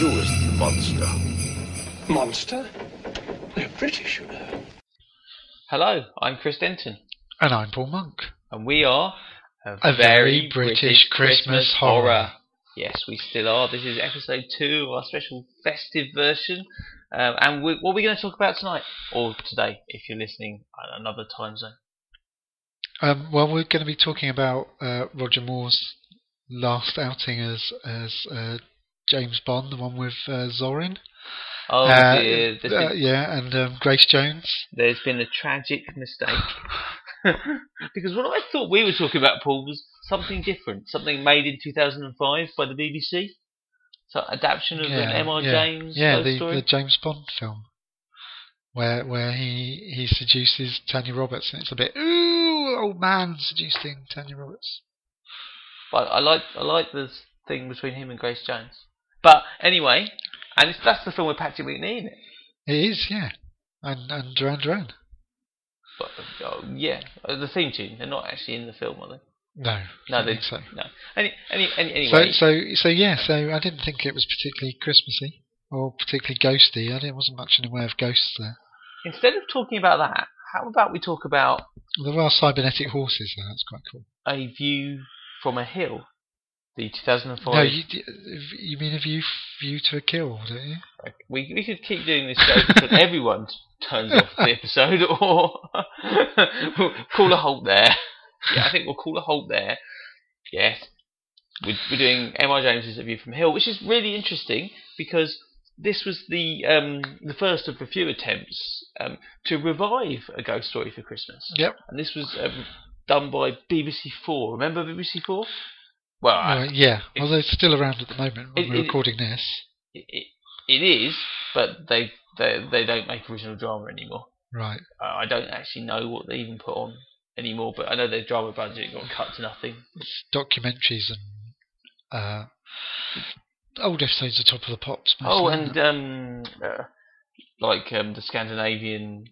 newest monster. Monster? They're British, you know. Hello, I'm Chris Denton, And I'm Paul Monk. and we are a, A very British Christmas horror. Yes, we still are. This is episode two of our special festive version. Um, and we, what are we going to talk about tonight? Or today, if you're listening at another time zone. Um, well, we're going to be talking about uh, Roger Moore's last outing as as uh, James Bond, the one with uh, Zorin. Oh Uh, dear, uh, been, yeah, and um, Grace Jones. there's been a tragic mistake. because what I thought we were talking about, Paul, was something different. Something made in 2005 by the BBC. So, adaptation of an M.R. yeah, James yeah, the, story. the James Bond film, where where he he seduces Tanya Roberts, and it's a bit ooh, old man seducing Tanya Roberts. But I like I like the thing between him and Grace Jones. But anyway, and it's, that's the film with Patrick Macnee in it. It is, yeah, and and Duran Duran. But oh, yeah, uh, the theme tune. They're not actually in the film, are they? No, No, they so. no. Any, any, any, So, anyway, so, so yeah. So I didn't think it was particularly Christmassy or particularly ghosty. I didn't wasn't much in the way of ghosts there. instead of talking about that, how about we talk about There are cybernetic horses there. That's quite cool. a view from a hill? The 2005. No, you you mean a view view to a kill, don't you? we we could keep doing this show until everyone turns off the episode, or we'll call a halt there. Yeah, I think we'll call a halt there. Yes, we're, we're doing M.R. James's View from Hill, which is really interesting because this was the um, the first of a few attempts um, to revive a ghost story for Christmas, Yep. and this was um, done by BBC Four. Remember BBC Four? Well, I- Uh, yeah. Although it's still around at the moment when It- we're it- recording this. it, it, it is, but they, they they don't make original drama anymore. Right. Uh, I don't actually know what they even put on anymore, but I know their drama budget got cut to nothing. It's documentaries and uh, old episodes of Top of the Pops. Oh, and um, uh, like um, the Scandinavian.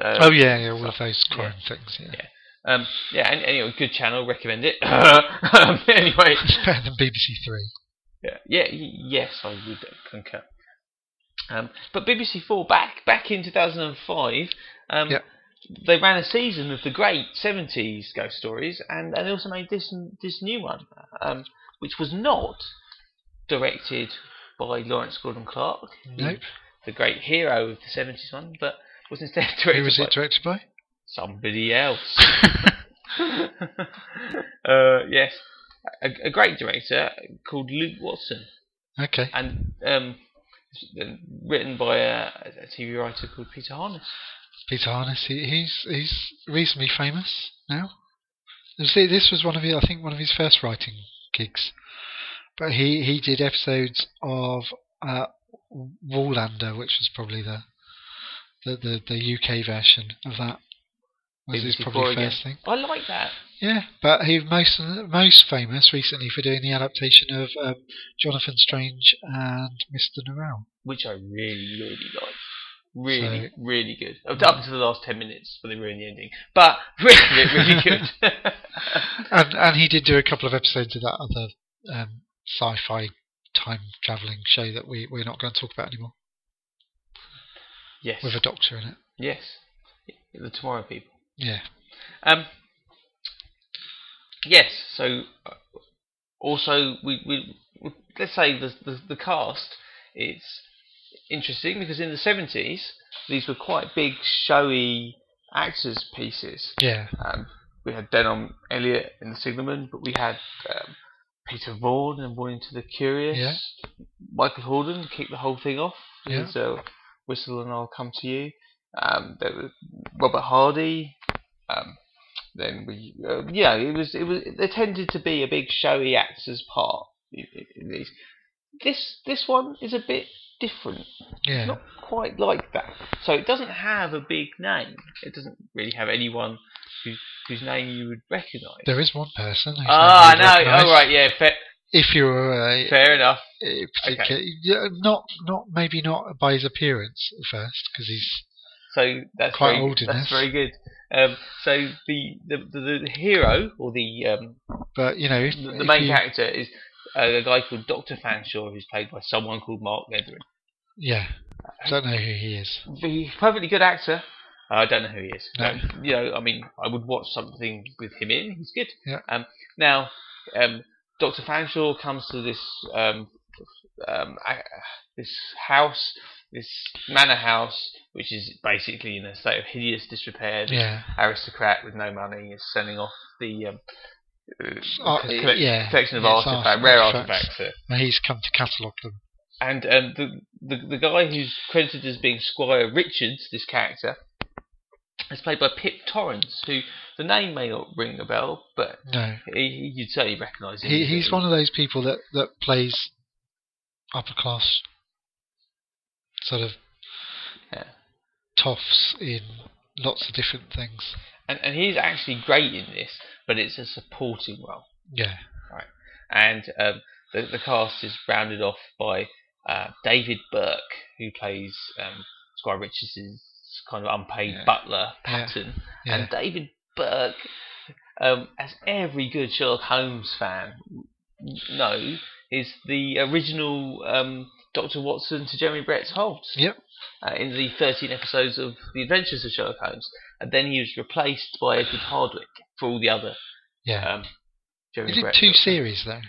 Uh, oh yeah, yeah, all of stuff. those Yeah. crime things. Yeah. Yeah. Um, yeah, and anyway, good channel, recommend it. um, anyway, It's better than BBC Three. yeah, yeah, yes, I would concur. Um, but BBC Four back back in 2005, um, they ran a season of the great 70s ghost stories, and, and they also made this this new one, um, which was not directed by Lawrence Gordon Clark, the, Nope. the great hero of the 70s one, but was instead directed Who was it directed by? Somebody else. uh, yes, a, a great director called Luke Watson Okay. and um, written by a, a TV writer called Peter Harness. Peter Harness. He, he's he's reasonably famous now. See, this was one of his, I think, one of his first writing gigs. But he, he did episodes of uh, Wallander, which was probably the the, the the UK version of that. Was his probably Four again. first thing. I like that. Yeah, but he most most famous recently for doing the adaptation of um, Jonathan Strange and Mr. Norrell. which I really, really like. Really, So- really good. Up up to the last ten minutes, but they ruined the ending. But the rest of it really good. And and he did do a couple of episodes of that other um, sci-fi time traveling show that we we're not going to talk about anymore yes, with a doctor in it. yes, the Tomorrow People. Yeah. Um, yes. So, uh, also we, we let's say the, the the cast is interesting because in the seventies these were quite big, showy actors pieces. Yeah. Um, we had Denholm Elliott in The Signalman, but we had um, Peter Vaughan in Warning to the Curious. Yeah. Michael Hordern kicked the whole thing off. Yeah. with, uh, Whistle and I'll Come to You. Um, there was Robert Hardy. Um, then we, uh, yeah, it was it was. There tended to be a big showy actors part in, in these. This this one is a bit different Yeah. not quite like that. So it doesn't have a big name. It doesn't really have anyone who, whose name you would recognise. There is one person. Ah, name you no. Oh, right. Yeah. Fair, If you were a, fair enough. a particular, yeah, not not maybe not by his appearance at first because he's So that's Quite very, old That's very good. Um, so the, the, the, the hero or the um, but you know if, the, if main you, character is a guy called Doctor Fanshawe, who's played by someone called Mark Letheren. Yeah. I don't know who he is. He's a perfectly good actor. I don't know who he is. No. Um, you know, I mean, I would watch something with him in. He's good. Yeah. Um, now, um, Doctor Fanshawe comes to this um, um, this house, this manor house, which is basically in a state of hideous disrepair. This Yeah. aristocrat with no money is selling off the um, uh, collect- yeah, collection of yeah, it's artifacts, rare artifacts. artifacts. uh, he's come to catalogue them. and um, the, the the guy who's credited as being Squire Richards, this character, is played by Pip Torrens, who the name may not ring a bell, but No. he, he- you'd certainly recognise him. He, he's one of those people that, that plays upper class sort of Yeah. toffs in lots of different things. and, and he's actually great in this, but it's a supporting role. Yeah. Right. And um, the, the cast is rounded off by uh, David Burke, who plays um, Squire Richards' kind of unpaid Yeah. butler. Patten. Yeah. And David Burke, um, as every good Sherlock Holmes fan knows, is the original um, Dr. Watson to Jeremy Brett's Holmes Yep. uh, in the 13 episodes of The Adventures of Sherlock Holmes. And then he was replaced by Edward Hardwicke for all the other Yeah. um, Jeremy he did Brett two Doctor- series though.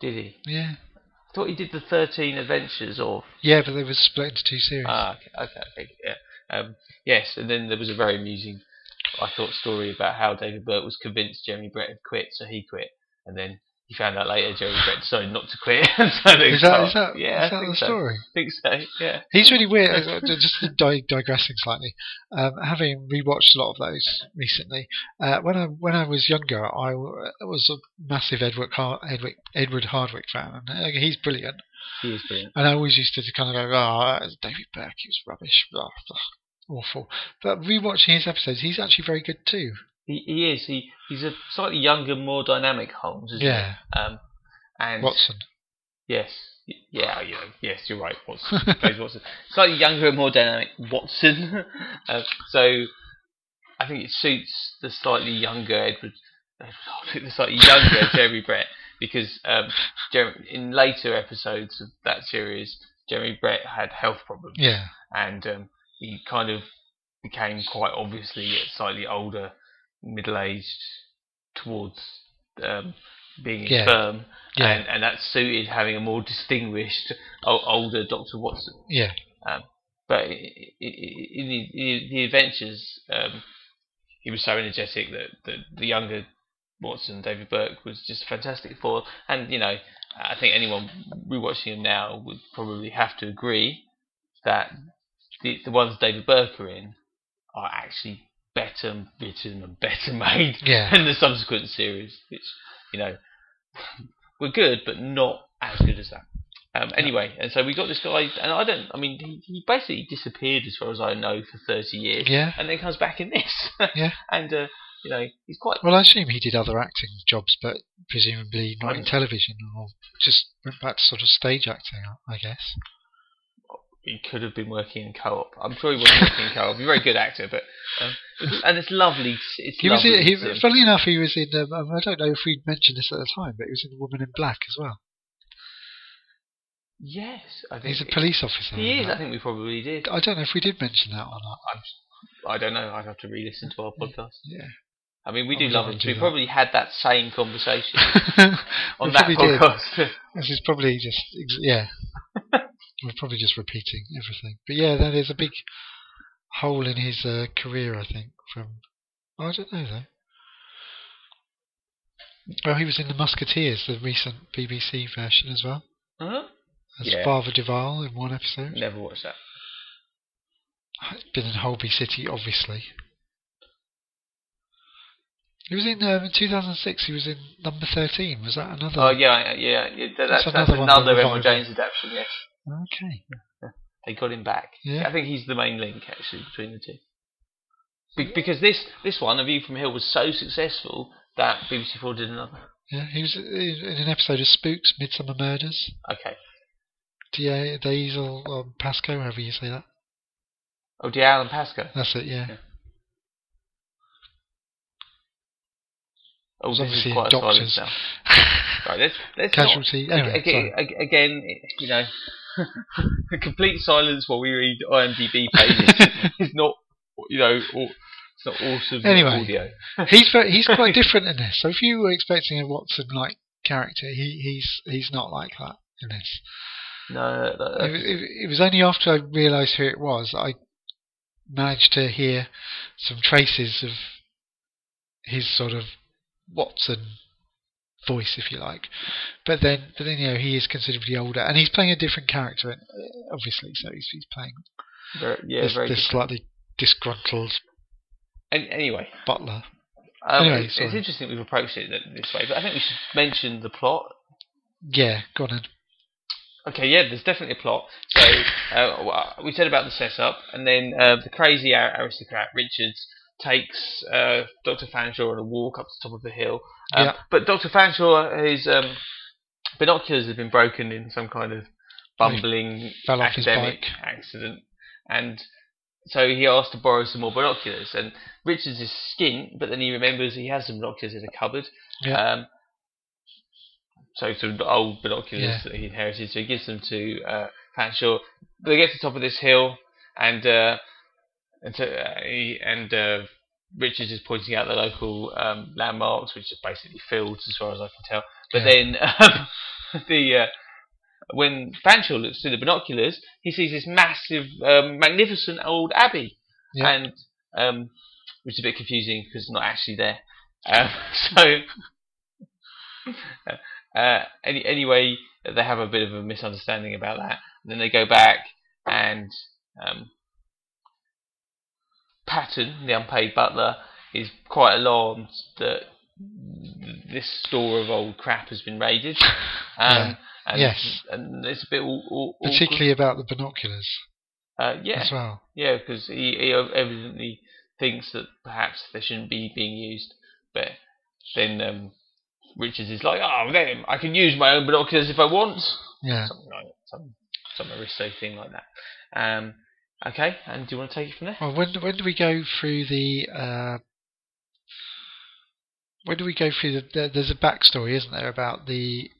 Did he? Yeah. I thought he did the 13 Adventures of. Yeah, but they were split into two series. Ah, okay, okay, okay, yeah. Um, yes, and then there was a very amusing, I thought, story about how David Burke was convinced Jeremy Brett had quit, so he quit, and then he found out later Jeremy Brett decided not to quit. so is that, is that, yeah, is that the so. story? I think so. Yeah. He's really weird. uh, uh, Just di- digressing slightly, um, having rewatched a lot of those recently. Uh, when I when I was younger, I w- was a massive Edward Har- Edward, Edward Hardwicke fan, and uh, he's brilliant. He is brilliant. And I always used to kind of go, "Oh, David Burke, he was rubbish, blah, blah, awful." But rewatching his episodes, he's actually very good too. He, he is. He he's a slightly younger, more dynamic Holmes, isn't Yeah, he? Um, and Watson. Yes. Yeah, you know, yes, you're right. Watson plays Watson. Slightly younger and more dynamic Watson. uh, so I think it suits the slightly younger Edward, the slightly younger Jeremy Brett because um, Jeremy, in later episodes of that series, Jeremy Brett had health problems Yeah, and um, he kind of became quite obviously slightly older, middle-aged towards um, being Yeah. infirm, yeah, and, and that suited having a more distinguished older Doctor Watson. yeah, But i- i- in the, in the adventures, um, he was so energetic that, that the younger Watson, David Burke, was just fantastic for. And you know, I think anyone rewatching him now would probably have to agree that the the ones David Burke are in are actually better written and better made yeah. than the subsequent series, which you know were good, but not as good as that. Um, anyway, and so we got this guy, and I don't. I mean, he, he basically disappeared, as far as I know, for thirty years, Yeah. and then comes back in this. Yeah. and uh, you know, he's quite. Well, I assume he did other acting jobs, but presumably not in television, or just went back to sort of stage acting, I guess. He could have been working in co-op. I'm sure he wasn't working in co-op. He's a very good actor, but um, and it's lovely. to It's He was. lovely In, he, funnily enough, he was in. Um, I don't know if we'd mentioned this at the time, but he was in The Woman in Black as well. Yes, I think He's a police officer. He is. I think we probably did. I don't know if we did mention that or not. I don't know. I'd have to re-listen to our podcast. Yeah. I mean, we do love him. We that. probably had that same conversation on We that podcast. This is probably just ex- yeah. We're probably just repeating everything, but yeah, that is a big hole in his uh, career. I think from I don't know though. Well, he was in the Musketeers, the recent BBC version as well, huh? as Yeah. Father Duval in one episode. Never watched that. Been in Holby City, obviously. He was in um, in 2006. He was in number 13. Was that another? Oh yeah, yeah, yeah. that- That's, That's that's another one another revival. James adaptation. Yes, Okay. they got him back. Yeah. I think he's the main link actually between the two. Be- because this this one, A View from Hill, was so successful that BBC Four did another. Yeah, he was in in an episode of Spooks, Midsomer Murders. Okay. D.A. Diesel um, Pascoe, however you say that. Oh, Dalziel and Pascoe. That's it. Yeah. Yeah. Oh, was this obviously is quite a doctors. now. Right, let's let's Casualty. Not, Anyway, again, sorry. again, you know, complete silence while we read IMDb pages is not, you know, it's not awesome Anyway. audio. he's very, he's quite different in this. So if you were expecting a Watson like character, he, he's he's not like that in this. No, no, no, It, was- it, it was only after I realised who it was that I managed to hear some traces of his sort of Watson voice, if you like. But then, but then you know, he is considerably older, and he's playing a different character, obviously. So he's, he's playing very, yeah, this, very. this slightly disgruntled An- anyway, butler. um, Anyway, it's, it's interesting we've approached it this way, but I think we should mention the plot. Yeah, go on. Then. Okay, yeah, there's definitely a plot. So uh, we said about the setup, and then uh, the crazy aristocrat Richards takes uh, Dr. Fanshawe on a walk up to the top of a hill. Um, Yeah. But Dr. Fanshawe, his um, binoculars have been broken in some kind of bumbling fell off his academic accident, and so he asked to borrow some more binoculars. And Richards is skint, but then he remembers he has some binoculars in a cupboard. Yeah. Um, so some old binoculars Yeah. that he inherited, so he gives them to uh, Fanshawe. They get to the top of this hill, and uh, and, to, uh, he, and uh, Richards is pointing out the local um, landmarks, which are basically fields, as far as I can tell. But Yeah. then um, the uh, when Fanshawe looks through the binoculars, he sees this massive, um, magnificent old abbey, Yeah. and um, which is a bit confusing because it's not actually there. Um, so. Uh, any, anyway, they have a bit of a misunderstanding about that. then they go back, and um, Patten, the unpaid butler, is quite alarmed that this store of old crap has been raided. Um, and, Yes. and it's a bit all, all, Particularly about the binoculars uh, yeah, as well. yeah, because he, he evidently thinks that perhaps they shouldn't be being used, but then um, Richards is like, oh, then I can use my own binoculars if I want, Yeah. something like some some aristo thing like that. Um, okay, and do you want to take it from there? Well, when when do we go through the? Uh, when do we go through the? There, there's a backstory, isn't there, about the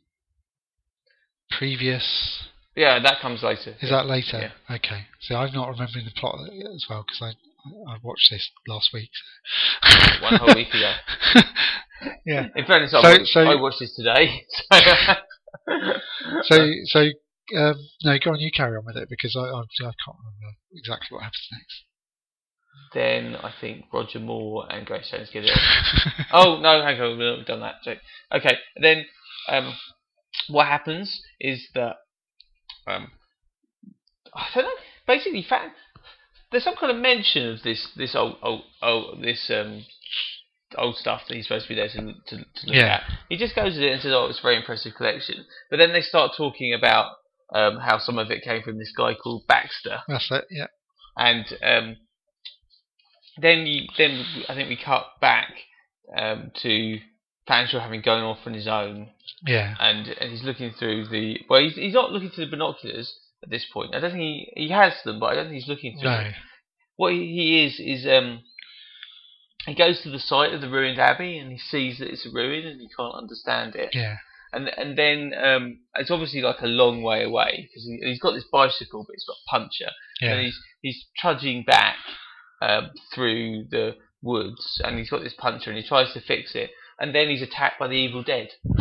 previous? Yeah, that comes later. Is that later? Okay. So I'm not remembering the plot as well because I I watched this last week. so- one whole week ago? yeah. In fairness, I, So- watched, so- I watched this today. So, So so um, no, go on. You carry on with it because I I, I can't remember exactly what happens next. then I think Roger Moore and Grace Jones get it. oh no, hang on, we've done that joke. Okay, then um, what happens is that um, I don't know. Basically, there's some kind of mention of this this old old, old this um old stuff that he's supposed to be there to to, to look Yeah. at. He just goes at it and says, "Oh, it's a very impressive collection." But then they start talking about um, how some of it came from this guy called Baxter That's it. Yeah. and um, then you, then I think we cut back um, to Fanshawe having gone off on his own, Yeah. and, and he's looking through the well, he's, he's not looking through the binoculars at this point. I don't think he he has them, but I don't think he's looking through. No. them. What he, he is is um, he goes to the site of the ruined abbey and he sees that it's a ruin and he can't understand it. Yeah. And and then um, it's obviously like a long way away because he, he's got this bicycle, but it's got a puncher. Yeah. And he's he's trudging back um, through the woods, and he's got this puncher, and he tries to fix it, and then he's attacked by the evil dead.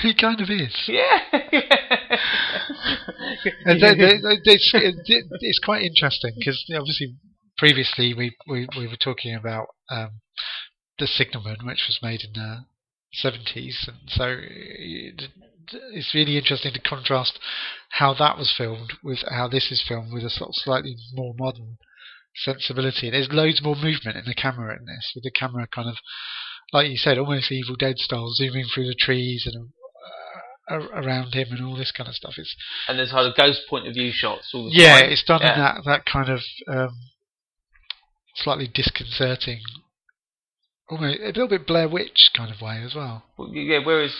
he kind of is. Yeah. And th- th- th- it's, it, it's quite interesting because obviously previously we, we, we were talking about um, the Signalman, which was made in the 70s, and so it, it's really interesting to contrast how that was filmed with how this is filmed with a sort of slightly more modern sensibility. There's loads more movement in the camera in this, with the camera kind of, like you said, almost Evil Dead style, zooming through the trees and uh, around him and all this kind of stuff. It's and there's kind of ghost point of view shots all the yeah, time. it's done in that that kind of um, slightly disconcerting, almost a little bit Blair Witch kind of way as well. Well, Yeah. Whereas,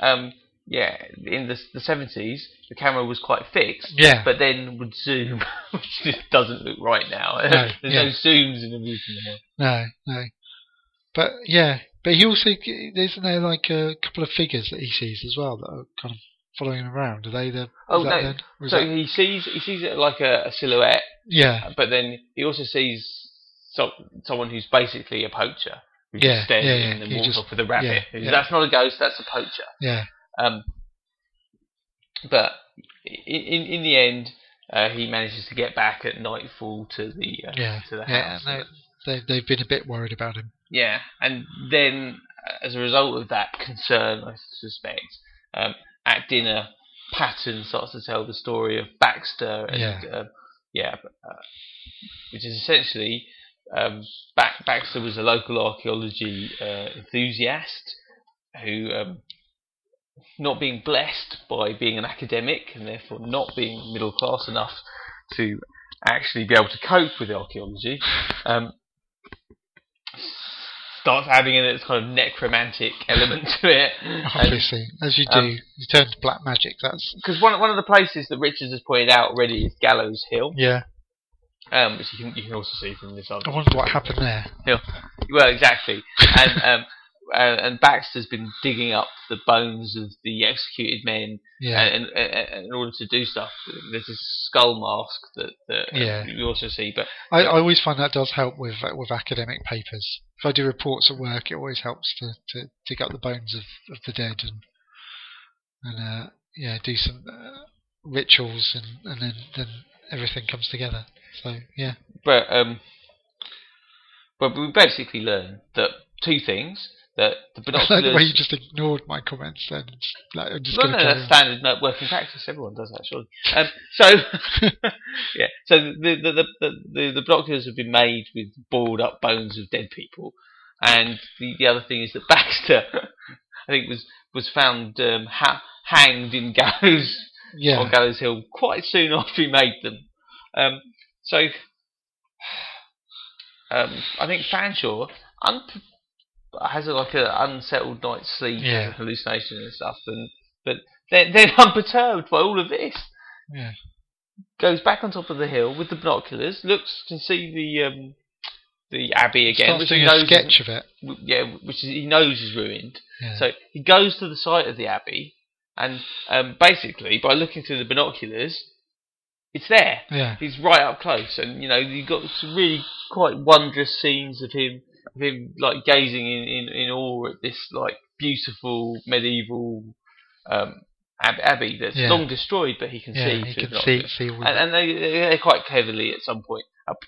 um, yeah, in the the seventies, the camera was quite fixed. Yeah. But then would zoom, which just doesn't look right now. No, There's yeah. no zooms in the movie anymore. No, no. But yeah, but he also isn't there like a couple of figures that he sees as well that are kind of following him around. Are they the? Oh, no. So that- he sees he sees it like a, a silhouette, yeah, but then he also sees some, someone who's basically a poacher Yeah, stares yeah, yeah, and then walks just- off with a rabbit. yeah, yeah. That's not a ghost. That's a poacher. yeah, Um, but in, in in the end, uh, he manages to get back at nightfall to the uh, yeah, to the yeah. house. No, they they've been a bit worried about him. Yeah, and then uh, as a result of that concern, I suspect, um, at dinner, Patten starts to tell the story of Baxter, and Yeah. uh, yeah, uh, which is essentially um, Bax- Baxter was a local archaeology uh, enthusiast who, um, not being blessed by being an academic and therefore not being middle class enough to actually be able to cope with archaeology, um, starts adding in its kind of necromantic element to it. Obviously, as you do, um, you turn to black magic. That's Because one, one of the places that Richards has pointed out already is Gallows Hill, yeah. Um, which you can, you can also see from this other. I wonder what happened there. Well, exactly. And um, uh, and Baxter's been digging up the bones of the executed men Yeah, and, and, and in order to do stuff. There's this skull mask that, that uh, Yeah. you also see, but I, I always find that does help with uh, with academic papers. If I do reports at work, it always helps to, to dig up the bones of, of the dead and and uh, yeah, do some uh, rituals and, and then then everything comes together. So yeah, but um, but we basically learned that two things that the I like the way you just ignored my comments. Then just, like, I'm just No, that's standard working practice. Everyone does that, surely. Um, so, yeah. So the the, the the the the binoculars have been made with boiled up bones of dead people, and the, the other thing is that Baxter, I think, was was found um, ha- hanged in gallows yeah, on Gallows Hill quite soon after he made them. Um, so, um, I think Fanshawe un- has a, like an unsettled night's sleep, Yeah. and hallucination and stuff, and but they're, they're unperturbed by all of this. yeah, Goes back on top of the hill with the binoculars, looks can see the um, the abbey again, starts which doing he a sketch of it. is, yeah, which is, he knows is ruined. Yeah. So he goes to the site of the abbey, and um, basically by looking through the binoculars, it's there. yeah, He's right up close, and you know you've got some really quite wondrous scenes of him, of him like gazing in, in, in awe at this like beautiful medieval um, ab- abbey that's Yeah. long destroyed, but he can yeah, see. through can see see and, and they they quite cleverly at some point up,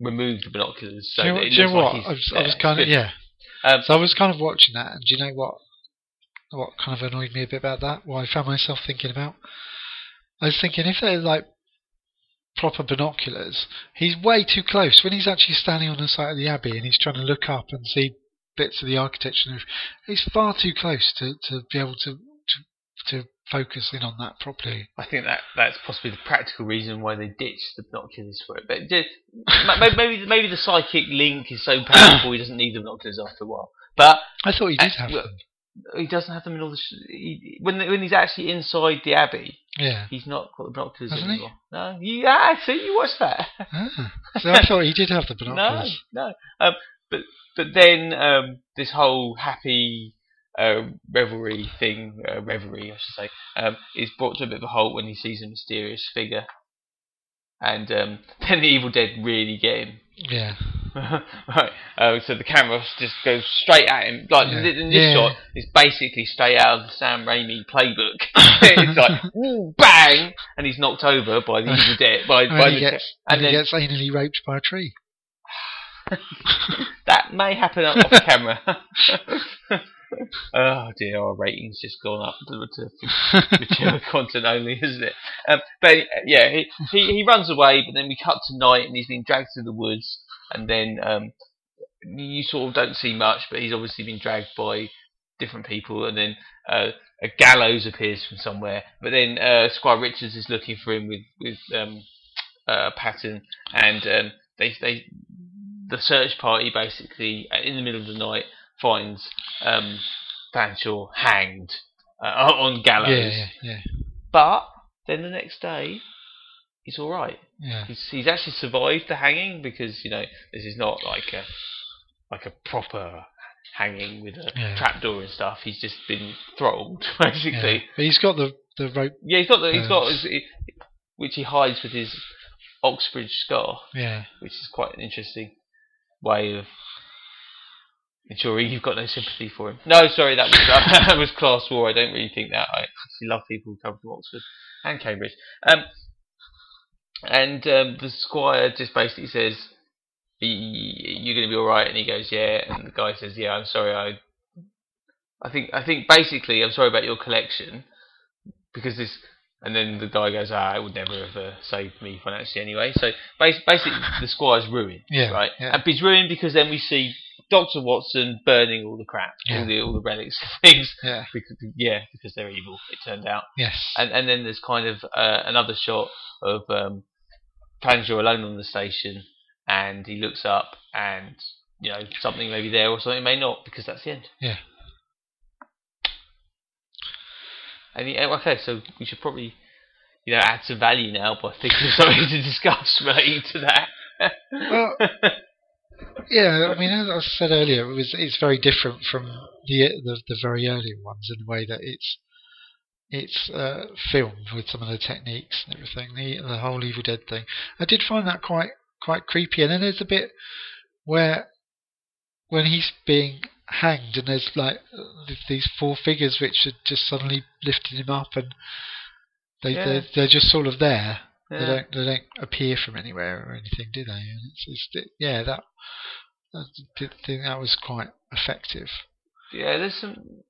remove the binoculars so do you know, it do you looks know like what? I was, I was kind of yeah. Um, So I was kind of watching that, and do you know what? What kind of annoyed me a bit about that? What I found myself thinking about? I was thinking if they're like proper binoculars, he's way too close. When he's actually standing on the site of the abbey and he's trying to look up and see bits of the architecture, he's far too close to, to be able to, to to focus in on that properly. I think that that's possibly the practical reason why they ditched the binoculars for it. But just, maybe, maybe maybe the psychic link is so powerful he doesn't need the binoculars after a while. But I thought he did have them. He doesn't have them in all the. Sh- he, when when he's actually inside the abbey, Yeah. he's not got the binoculars Hasn't he? No, you yeah, see, you watched that. Ah. So I thought he did have the no, binoculars. no. Um, but but then um, this whole happy uh, revelry thing, uh, reverie, I should say, um, is brought to a bit of a halt when he sees a mysterious figure, and um, then the Evil Dead really get him. Yeah. right. Uh, so the camera just goes straight at him. Like Yeah. in this Yeah. shot, is basically straight out of the Sam Raimi playbook. it's like "Ooh, bang, and he's knocked over by the Evil Dead. By, And by then the he gets, and and he then gets anally raped by a tree. that may happen off camera. oh dear, our ratings just gone up to, to mature content only, isn't it? Um, but yeah, he, he he runs away, but then we cut to night, and he's being dragged through the woods, and then um, you sort of don't see much, but he's obviously been dragged by different people, and then uh, a gallows appears from somewhere. But then uh, Squire Richards is looking for him with with um, uh, Patten, and um, they they the search party basically uh, in the middle of the night finds um, Fanshawe hanged uh, on gallows. Yeah, yeah, yeah. But then the next day, he's all right. Yeah. He's he's actually survived the hanging because you know this is not like a like a proper hanging with a Yeah. trapdoor and stuff. He's just been throttled basically. Yeah. But he's got the the rope. Yeah, he's got the, he's got his, which he hides with his Oxbridge scar, Yeah. which is quite an interesting way of ensuring you've got no sympathy for him. No, sorry, that was that was class war. I don't really think that. I actually love people who come from Oxford and Cambridge. Um, and um, the squire just basically says, "You're going to be all right," and he goes, "Yeah." And the guy says, "Yeah, I'm sorry. I, I think, I think basically, I'm sorry about your collection because this." And then the guy goes, "Ah, it would never have uh, saved me financially anyway." So bas- basically, the squire's ruined, Yeah, right? yeah. And he's ruined because then we see Doctor Watson burning all the crap, Yeah. all the all the relics, things. Yeah. Because, yeah, because they're evil. It turned out Yes. and and then there's kind of uh, another shot of um, Planger alone on the station, and he looks up, and you know something may be there or something may not, because that's the end. Yeah. And he, oh, okay, so we should probably you know add some value now by thinking of something to discuss relating to that. Well, Yeah, I mean, as I said earlier, it was it's very different from the the, the very early ones in the way that it's it's uh, filmed with some of the techniques and everything. The the whole Evil Dead thing, I did find that quite quite creepy. And then there's a bit where when he's being hanged and there's like these four figures which are just suddenly lifting him up and they Yeah. they're, they're just sort of there. Yeah. They don't they don't appear from anywhere or anything, do they? And it's, it's it- yeah that I did think that was quite effective. Yeah, there's some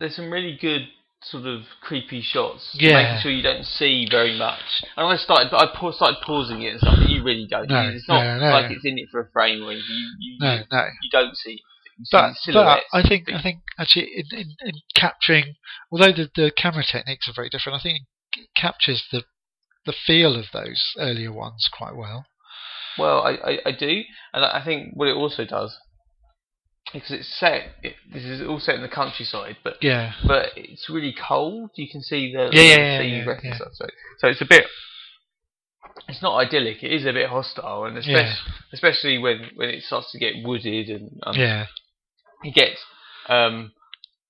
there's some really good sort of creepy shots, Yeah. making sure you don't see very much. And I started, I started pausing it and stuff, and you really don't. No, it's not no, no. like it's in it for a frame or anything. You, you, No, no. you don't see. You see But, but. I think I think actually in, in, in capturing, although the, the camera techniques are very different, I think it captures the the feel of those earlier ones quite well. Well, I, I, I do, and I think what it also does, because it's set, it, this is all set in the countryside, but Yeah, but it's really cold. You can see the Yeah, yeah, the yeah, yeah, stuff. So, so it's a bit. It's not idyllic. It is a bit hostile, and especially Yeah. especially when when it starts to get wooded and um, yeah, he gets um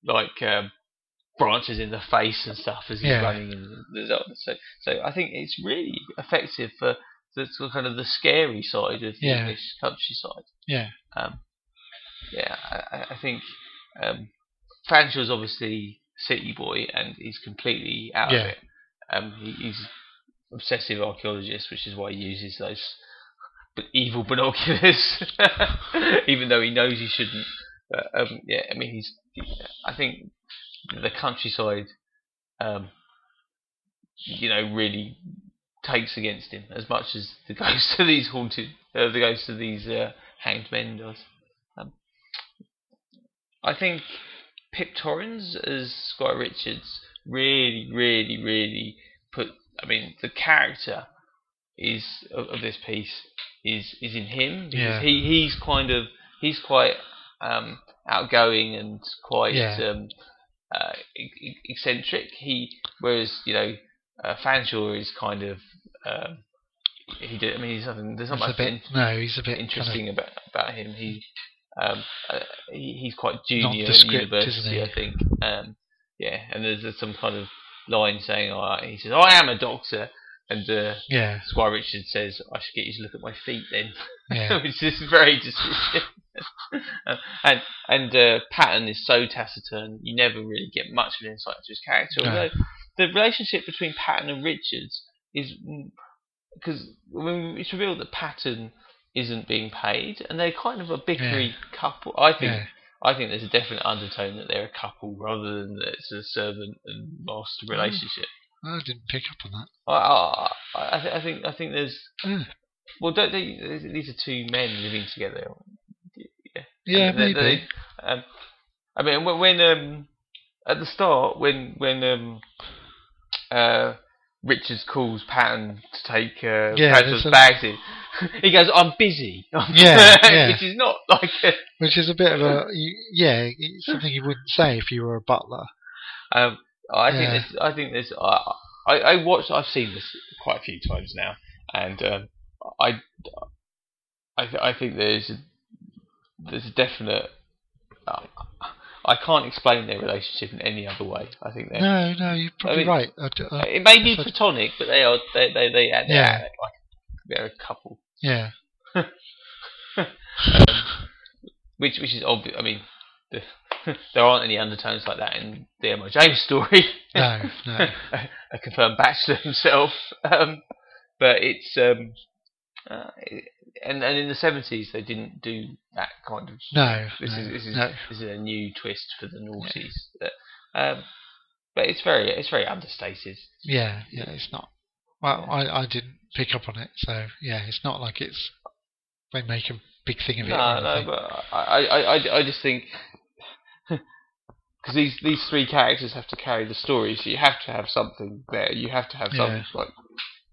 like um, branches in the face and stuff as he's Yeah. running and the, the, so so I think it's really effective for the kind of the scary side of the Yeah. English countryside. yeah, Um, yeah, I, I- think um, Fanshawe's obviously city boy and he's completely out of it. Um, he, he's obsessive archaeologist, which is why he uses those b- evil binoculars, even though he knows he shouldn't. But um, yeah, I mean, he's. I think the countryside, um, you know, really takes against him as much as the ghost of these haunted, uh, the ghost of these uh, hanged men does. I think Pip Torrens as Squire Richards really, really, really put. I mean, the character is of, of this piece is is in him because Yeah. he he's kind of he's quite um, outgoing and quite Yeah. um, uh, eccentric. He whereas you know uh, Fanshawe is kind of um, he did. I mean, he's nothing. There's not It's a much bit in- no, he's a bit interesting about about him. He, um, uh, he he's quite junior at university. I think. Um, yeah, and there's, there's some kind of line saying, "Oh, he says, I am a doctor," and uh, yeah, Squire Richard says, "I should get you to look at my feet then," yeah, which is very dismissive. Uh, and and uh, Patten is so taciturn, you never really get much of an insight into his character. No. Although the relationship between Patten and Richards is because when it's revealed that Patten isn't being paid, and they're kind of a bickery couple. I think yeah, I think there's a definite undertone that they're a couple rather than that it's a servant and master relationship. I didn't pick up on that. I, I, I, th- I think I think there's Mm. well, don't they? These are two men living together. Yeah, Yeah, they- maybe. they- um, I mean, when, when um, at the start, when when um, uh, Richards calls Patten to take uh, Yeah, a- bags in, he goes, "I'm busy," Yeah, yeah. which is not like a, Which is a bit of a yeah, it's something you wouldn't say if you were a butler. Um, I think Yeah. there's, I think there's, I, I, I watched, I've seen this quite a few times now, and um, I, I, th- I think there's there's a definite. Uh, I can't explain their relationship in any other way. I think they're. No, no, you're probably mean, right. I I- It may be platonic, but they are they they they, they Yeah. are like they're a couple. yeah, um, which which is obvious. I mean, the, there aren't any undertones like that in the M.R. James story. no, no. a, a confirmed bachelor himself. Um, but it's um, uh, it- and and in the seventies they didn't do that kind of. No, This no, is this is no. this is a new twist for the noughties. But, um, but it's very it's very understated. Yeah, yeah, it's not. Well, I, I didn't pick up on it, so yeah, it's not like it's they make a big thing of it. No, no, but I, I, I, I just think because these these three characters have to carry the story, so you have to have something there. You have to have Yeah. something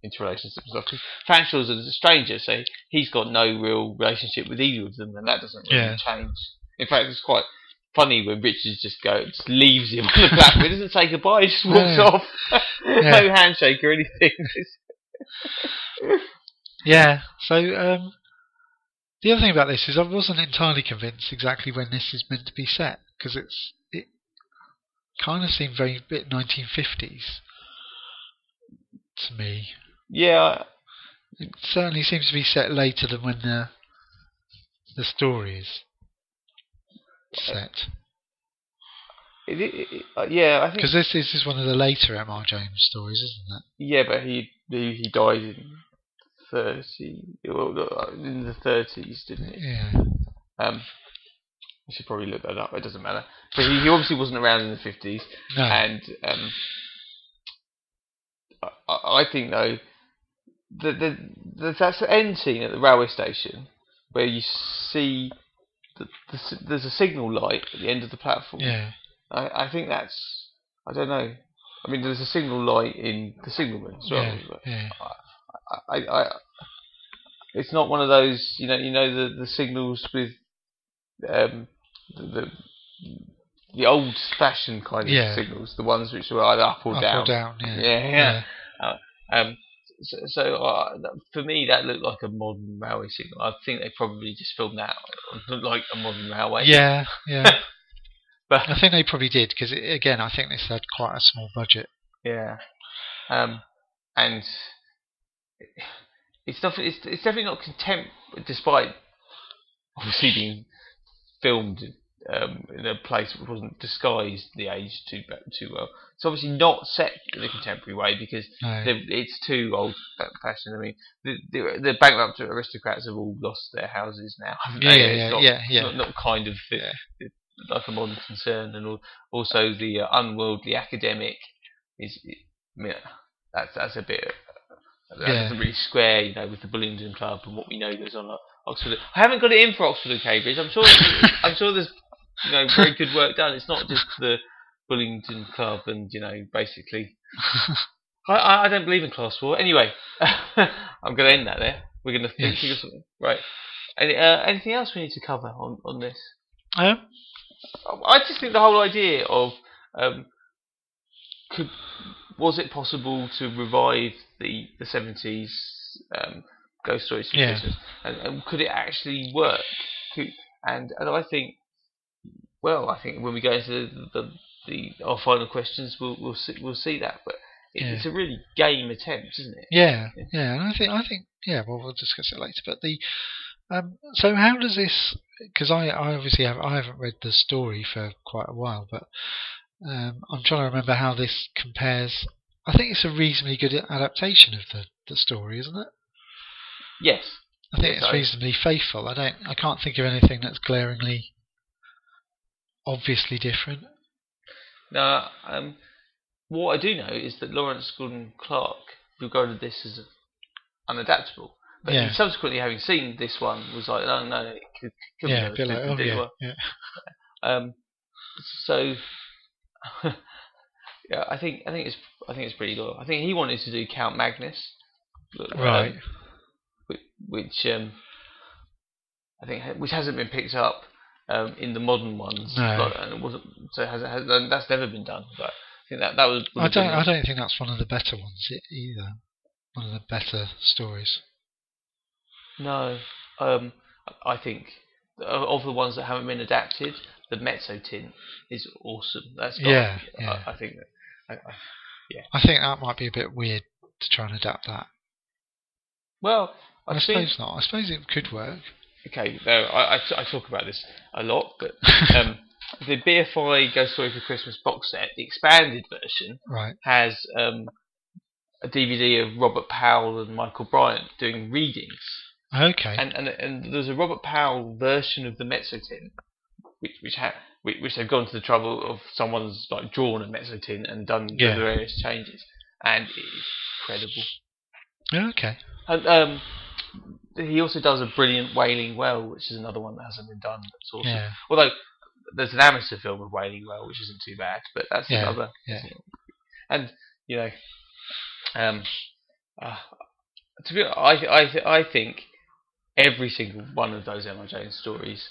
like interrelationships and stuff. 'Cause Fanshawe's a stranger, so he's got no real relationship with either of them, and that doesn't really Yeah. change. In fact, it's quite funny when Richard just goes, just leaves him on the platform. he doesn't say goodbye, he just walks off. Yeah. no handshake or anything. Yeah. So um, the other thing about this is I wasn't entirely convinced exactly when this is meant to be set because it's it kind of seemed very bit 1950s to me. Yeah, It certainly seems to be set later than when the the story is set. it, it, it, uh, yeah, I think Because this, this is one of the later M.R. James stories, isn't it? Yeah, but he he, he died in thirty well, uh, in the thirties, didn't he? Yeah. Um, I should probably look that up. It doesn't matter. But he, he obviously wasn't around in the fifties, No. and um, I I think though the the the that's the end scene at the railway station where you see the, the, there's a signal light at the end of the platform. yeah. I, I think that's I don't know. I mean, there's a signal light in the signalman as well. Yeah. Yeah. I, I, I, it's not one of those, you know, you know the the signals with um, the the, the old-fashioned kind of Yeah. signals, the ones which are either up or Up down. or down. Yeah. Yeah, yeah. Um, so, so uh, for me, that looked like a modern railway signal. I think they probably just filmed that like a modern railway. Yeah. Yeah. but I think they probably did because again, I think this had quite a small budget. Yeah, um, and it's not. It's, it's definitely not contempt, despite obviously being filmed um, in a place which wasn't disguised the age too too well. It's obviously not set in a contemporary way because No. it's too old fashioned. I mean, the, the the bankrupt aristocrats have all lost their houses now. haven't Yeah, they? yeah, not, yeah, yeah. Not, not kind of Yeah. like a modern concern, and also the uh, unworldly academic is. I mean, that's that's a bit. That Yeah. doesn't really square, you know, with the Bullingdon Club and what we know goes on at Oxford. I haven't got it in for Oxford and Cambridge. I'm sure. I'm sure there's, you know, very good work done. It's not just the Bullingdon Club and you know, basically. I, I don't believe in class war. Anyway, I'm going to end that there. We're going to think Yes. of something. Right. Any, uh, anything else we need to cover on, on this? Um, I just think the whole idea of um, could was it possible to revive the the seventies um, ghost stories Yeah. And, and could it actually work? And and I think, well, I think when we go into the the, the our final questions, we'll we'll see we'll see that. But it, Yeah. it's a really game attempt, isn't it? yeah, yeah, and I think I think yeah. Well, we'll discuss it later. But the um, so how does this? Because I, I obviously have I haven't read the story for quite a while, but um, I'm trying to remember how this compares. I think it's a reasonably good adaptation of the, the story, isn't it? Yes. I think it's reasonably faithful. I don't. I can't think of anything that's glaringly, obviously different. Now, um, what I do know is that Lawrence Gordon Clark regarded this as unadaptable. But Yeah. subsequently, having seen this one, was like, "No, no, it could, could yeah, be a bit like, oh yeah, well." yeah, Um, so, yeah, I think I think it's I think it's pretty good. I think he wanted to do Count Magnus, um, right. whi- which um, I think which hasn't been picked up um, in the modern ones. No. Like, and it wasn't so it has, has, that's never been done. But I think that that was. I don't. I don't think that's one of the better ones either. One of the better stories. No, um, I think of the ones that haven't been adapted, the Mezzotint is awesome. That's got, Yeah, yeah. I, I think that. I, I, I think that might be a bit weird to try and adapt that. well, I, seen. suppose not. I suppose it could work. Okay, no, I, I, I talk about this a lot, but um, the BFI Ghost Story for Christmas box set, the expanded version, Right. has um, a DVD of Robert Powell and Michael Bryant doing readings. Okay. and and and there's a Robert Powell version of the Mezzotint, which which ha- which, they've gone to the trouble of someone's like drawn a Mezzotint and done Yeah. the various changes, and it is incredible. okay. And um, he also does a brilliant Wailing Well, which is another one that hasn't been done. That's awesome. Yeah. Although there's an amateur film of Wailing Well, which isn't too bad, but that's Yeah, another. yeah. And you know, um, uh, to be I I I think every single one of those M.R. James stories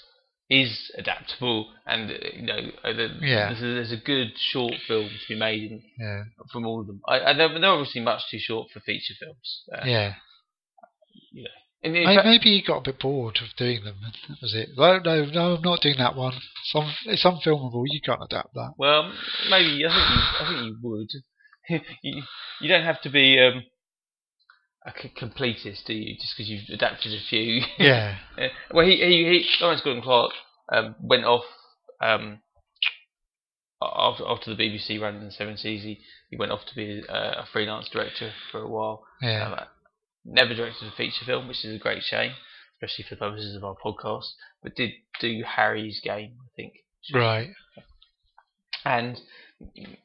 is adaptable, and you know, uh, the, Yeah. there's, a, there's a good short film to be made in, Yeah. from all of them. I, they're, they're obviously much too short for feature films. Uh, Yeah. and in May- fact- Maybe he got a bit bored of doing them. and That was it. No, no, no, I'm not doing that one. Some, it's unfilmable. You can't adapt that. Well, maybe I think you, I think you would. you, you don't have to be um, a completist, do you? Just because you've adapted a few. Yeah. Uh, well, he, he, he Lawrence Gordon Clark um, went off um, after, after the BBC ran in the seventies. He, he went off to be uh, a freelance director for a while. Yeah. Never directed a feature film, which is a great shame, especially for the purposes of our podcast. But did do Harry's Game, I think Right. and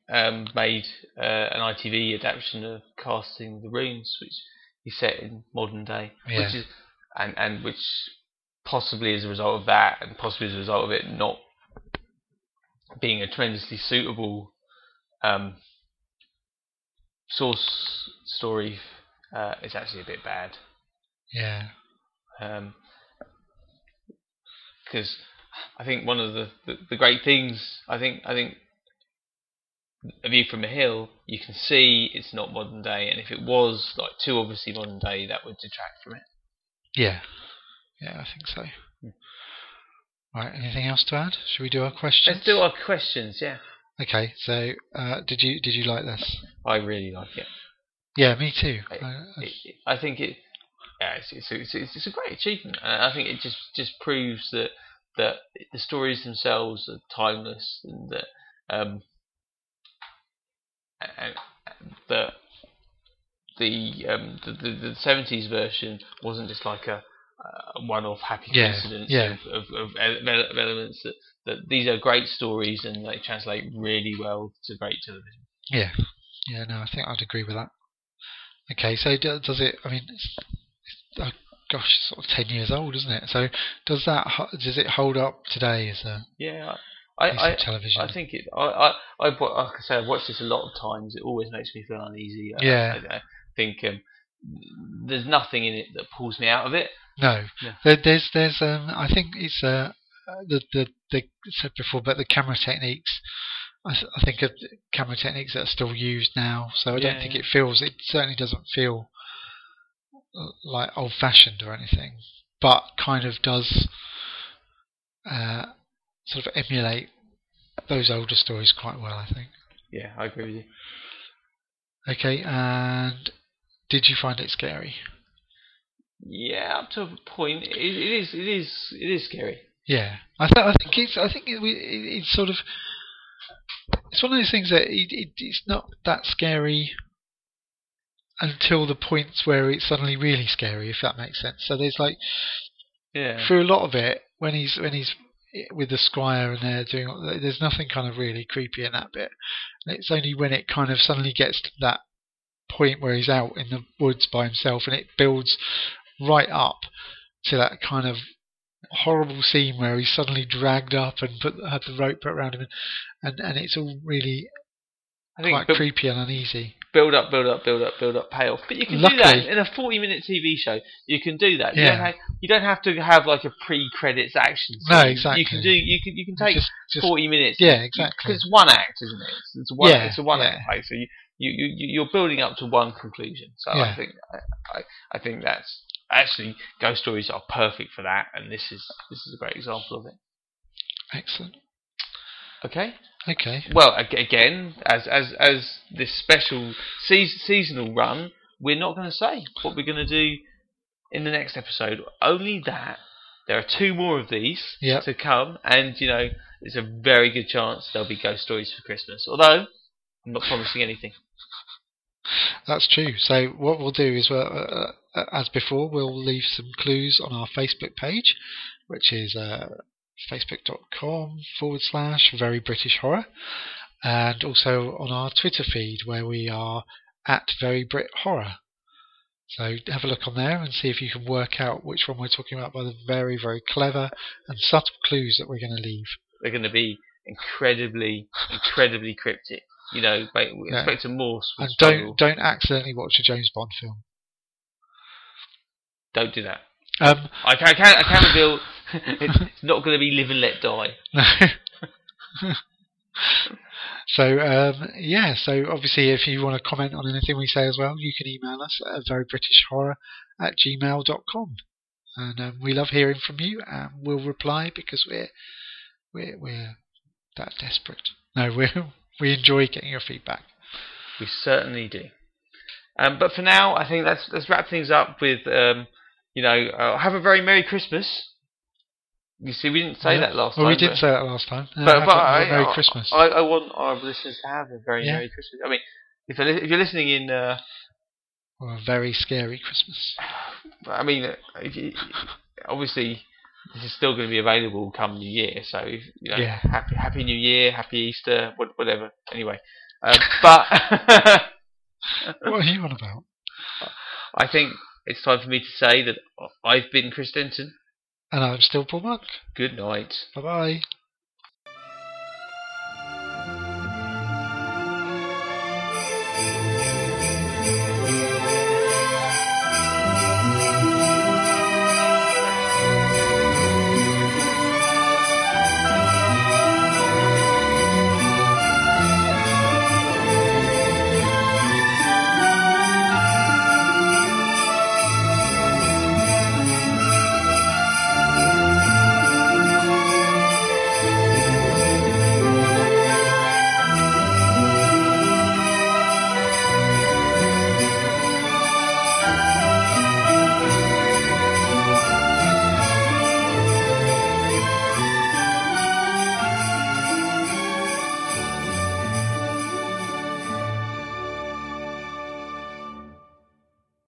um, made uh, an ITV adaptation of Casting the Runes, which is set in modern day, Yeah. which is and and which possibly as a result of that, and possibly as a result of it not being a tremendously suitable um, source story, uh, it's actually a bit bad Yeah. because I think one of the, the, the great things I think I think a view from a hill you can see it's not modern day and if it was like too obviously modern day that would detract from it. Yeah. Yeah, I think so. Hmm. Right. Anything else to add? Should we do our questions? Let's do our questions. Yeah, Okay. So, uh, did you did you like this? I really like it. Yeah, me too. I, I- I- it, it- I think it. Yeah, it's, it's, it's, it's, it's a great achievement. And I think it just, just proves that that the stories themselves are timeless and that um, and, and that the um, the the seventies version wasn't just like a, one-off happy Yeah, coincidence yeah. of, of, of, of elements that, that these are great stories and they translate really well to great television. Yeah, yeah, no, I think I'd agree with that. Okay, so does it? I mean, it's, it's, oh gosh, it's sort of ten years old, isn't it? So does that does it hold up today as a Yeah, I, I, television? I think it. I I, I like I say, I've watched this a lot of times. It always makes me feel uneasy. I- Yeah. I, I think um, there's nothing in it that pulls me out of it. no, Yeah. there, there's there's um, I think it's uh, uh, the the the said before, but the camera techniques. I, I think of camera techniques that are still used now, so I Yeah, don't think yeah. it feels. It certainly doesn't feel uh, like old-fashioned or anything, but kind of does uh, sort of emulate those older stories quite well, I think. Yeah, I agree with you. Okay, and did you find it scary? Yeah, up to a point, it, it is. It is. It is scary. Yeah, I, th- I think it's. I think it, it, it's sort of. It's one of those things that it, it, it's not that scary until the points where it's suddenly really scary, if that makes sense. So there's like Yeah. through a lot of it when he's when he's with the squire and they're doing. There's nothing kind of really creepy in that bit. And it's only when it kind of suddenly gets to that point where he's out in the woods by himself and it builds right up to that kind of horrible scene where he's suddenly dragged up and put had the rope put around him and and it's all really I think quite creepy and uneasy. build up, build up, build up, build up, pay off. But you can do that in a forty-minute TV show. You can do that. You, don't Yeah. have, you don't have to have like a pre-credits action. Scene. No, exactly. You can do. You can. You can take Just, just forty minutes. yeah, exactly. Because it's one act, isn't it? It's, it's one. Yeah, it's a one yeah. act play. So you, you, you, you're building up to one conclusion. So Yeah. I think, I, I, I think that's actually ghost stories are perfect for that, and this is this is a great example of it. Excellent. Okay. Okay. Well, again, as as as this special seas- seasonal run, we're not going to say what we're going to do in the next episode. Only that there are two more of these Yep. to come, and you know, there's a very good chance there'll be ghost stories for Christmas. Although I'm not promising anything. That's true. So what we'll do is, well, uh, uh, as before, we'll leave some clues on our Facebook page, which is uh, facebook.com forward slash very British horror, and also on our Twitter feed where we are at very Brit horror. So have a look on there and see if you can work out which one we're talking about by the very, very clever and subtle clues that we're going to leave. They're going to be incredibly, incredibly cryptic. You know, ba- we Yeah. expect a Morse And struggle. don't don't accidentally watch a James Bond film. Don't do that. Um, I can, I can, I can reveal it's not going to be live and let die. No. so um, yeah, so obviously if you want to comment on anything we say as well, you can email us at verybritishhorror at gmail.com. And um, we love hearing from you and we'll reply because we're we're we're that desperate. No, we we enjoy getting your feedback. We certainly do. Um, but for now, I think let's let's wrap things up with um, you know uh, have a very merry Christmas. You see, we didn't say Yeah. that last Well, time. we didn't but, say that last time. Uh, but, have but a- I, Merry I- Christmas. I, I want our listeners to have a very Yeah. merry Christmas. I mean, if you're, if you're listening in, uh, or a very scary Christmas. I mean, uh, if you, obviously this is still going to be available come New Year. So if, you know, Yeah. happy Happy New Year, Happy Easter, whatever. Anyway, uh, but. what are you on about? I think it's time for me to say that I've been Chris Denton. And I'm still Paul Monk. Good night. Bye bye.